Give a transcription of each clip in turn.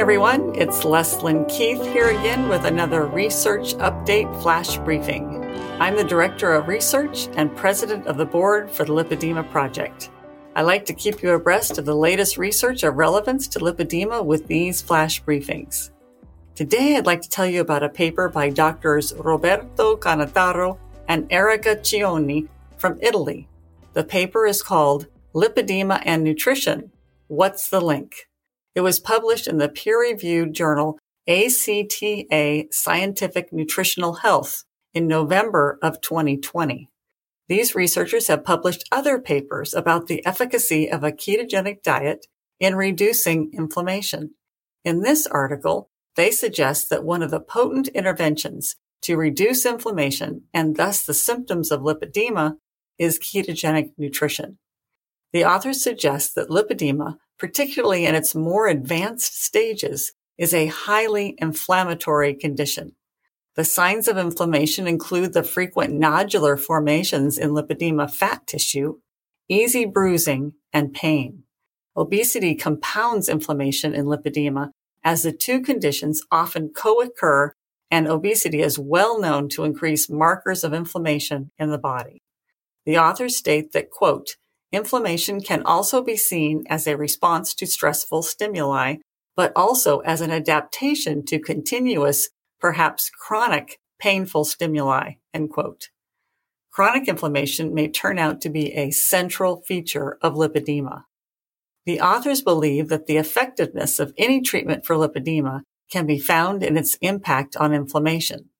everyone. It's Leslyn Keith here again with another research update flash briefing. I'm the Director of Research and President of the Board for the Lipedema Project. I like to keep you abreast of the latest research of relevance to lipedema with these flash briefings. Today, I'd like to tell you about a paper by doctors Roberto Cannataro and Erika Cione from Italy. The paper is called Lipedema and Nutrition What's the Link? It was published in the peer-reviewed journal ACTA Scientific Nutritional Health in November of 2020. These researchers have published other papers about the efficacy of a ketogenic diet in reducing inflammation. In this article, they suggest that one of the potent interventions to reduce inflammation and thus the symptoms of lipedema is ketogenic nutrition. The authors suggest that lipedema particularly in its more advanced stages, is a highly inflammatory condition. The signs of inflammation include the frequent nodular formations in lipedema fat tissue, easy bruising, and pain. Obesity compounds inflammation in lipedema as the two conditions often co-occur and obesity is well known to increase markers of inflammation in the body. The authors state that, quote, Inflammation can also be seen as a response to stressful stimuli, but also as an adaptation to continuous, perhaps chronic, painful stimuli. End quote. Chronic inflammation may turn out to be a central feature of lipedema. The authors believe that the effectiveness of any treatment for lipedema can be found in its impact on inflammation.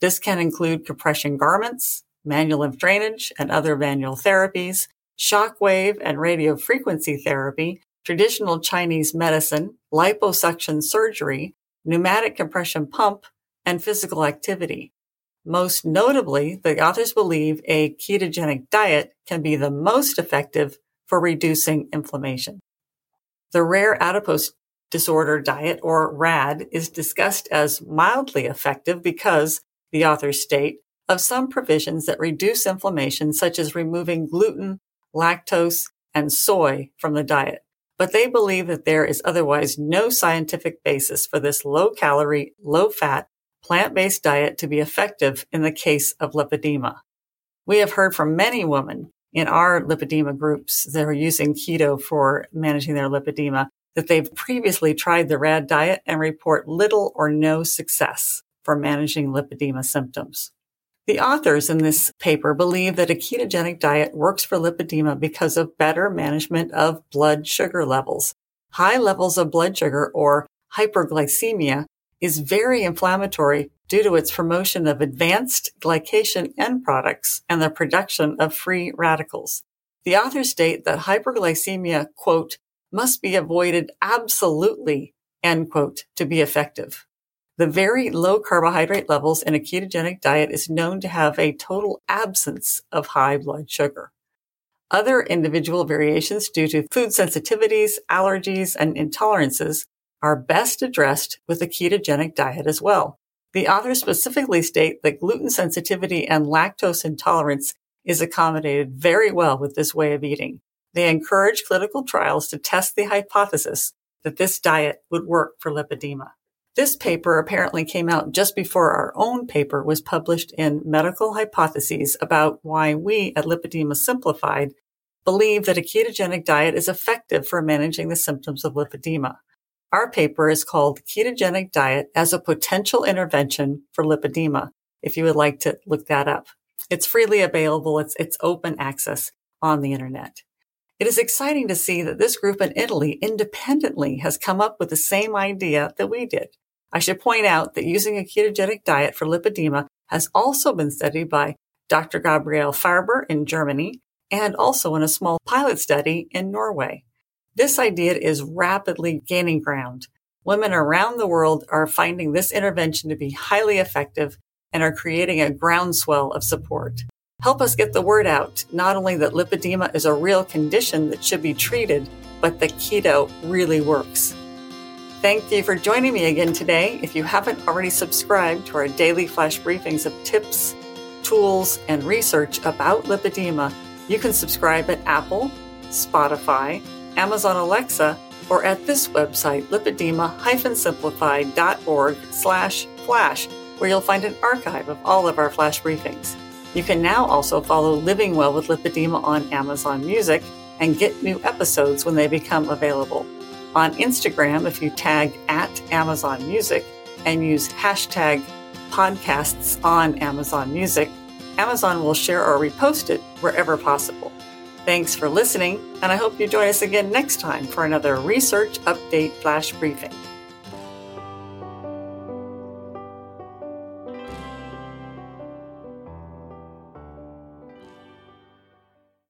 This can include compression garments, manual lymph drainage, and other manual therapies, shockwave and radiofrequency therapy, traditional Chinese medicine, liposuction surgery, pneumatic compression pump, and physical activity. Most notably, the authors believe a ketogenic diet can be the most effective for reducing inflammation. The rare adipose disorder diet, or RAD, is discussed as mildly effective because, the authors state, of some provisions that reduce inflammation, such as removing gluten, lactose, and soy from the diet. But they believe that there is otherwise no scientific basis for this low calorie, low fat, plant based diet to be effective in the case of lipedema. We have heard from many women in our lipedema groups that are using keto for managing their lipedema that they've previously tried the RAD diet and report little or no success for managing lipedema symptoms. The authors in this paper believe that a ketogenic diet works for lipedema because of better management of blood sugar levels. High levels of blood sugar or hyperglycemia is very inflammatory due to its promotion of advanced glycation end products and the production of free radicals. The authors state that hyperglycemia, quote, must be avoided absolutely, end quote, to be effective. The very low carbohydrate levels in a ketogenic diet is known to have a total absence of high blood sugar. Other individual variations due to food sensitivities, allergies, and intolerances are best addressed with a ketogenic diet as well. The authors specifically state that gluten sensitivity and lactose intolerance is accommodated very well with this way of eating. They encourage clinical trials to test the hypothesis that this diet would work for lipedema. This paper apparently came out just before our own paper was published in Medical Hypotheses about why we at Lipedema Simplified believe that a ketogenic diet is effective for managing the symptoms of lipedema. Our paper is called Ketogenic Diet as a Potential Intervention for Lipedema, if you would like to look that up. It's freely available. It's, it's open access on the internet. It is exciting to see that this group in Italy independently has come up with the same idea that we did. I should point out that using a ketogenic diet for lipedema has also been studied by Dr. Gabriele Faerber in Germany and also in a small pilot study in Norway. This idea is rapidly gaining ground. Women around the world are finding this intervention to be highly effective and are creating a groundswell of support. Help us get the word out, not only that lipedema is a real condition that should be treated, but that keto really works. Thank you for joining me again today. If you haven't already subscribed to our daily flash briefings of tips, tools, and research about lipedema, you can subscribe at Apple, Spotify, Amazon Alexa, or at this website, lipedema-simplified.org slash flash, where you'll find an archive of all of our flash briefings. You can now also follow Living Well with Lipedema on Amazon Music and get new episodes when they become available. On Instagram, if you tag at Amazon Music and use hashtag podcasts on Amazon Music, Amazon will share or repost it wherever possible. Thanks for listening, and I hope you join us again next time for another Research Update Flash Briefing.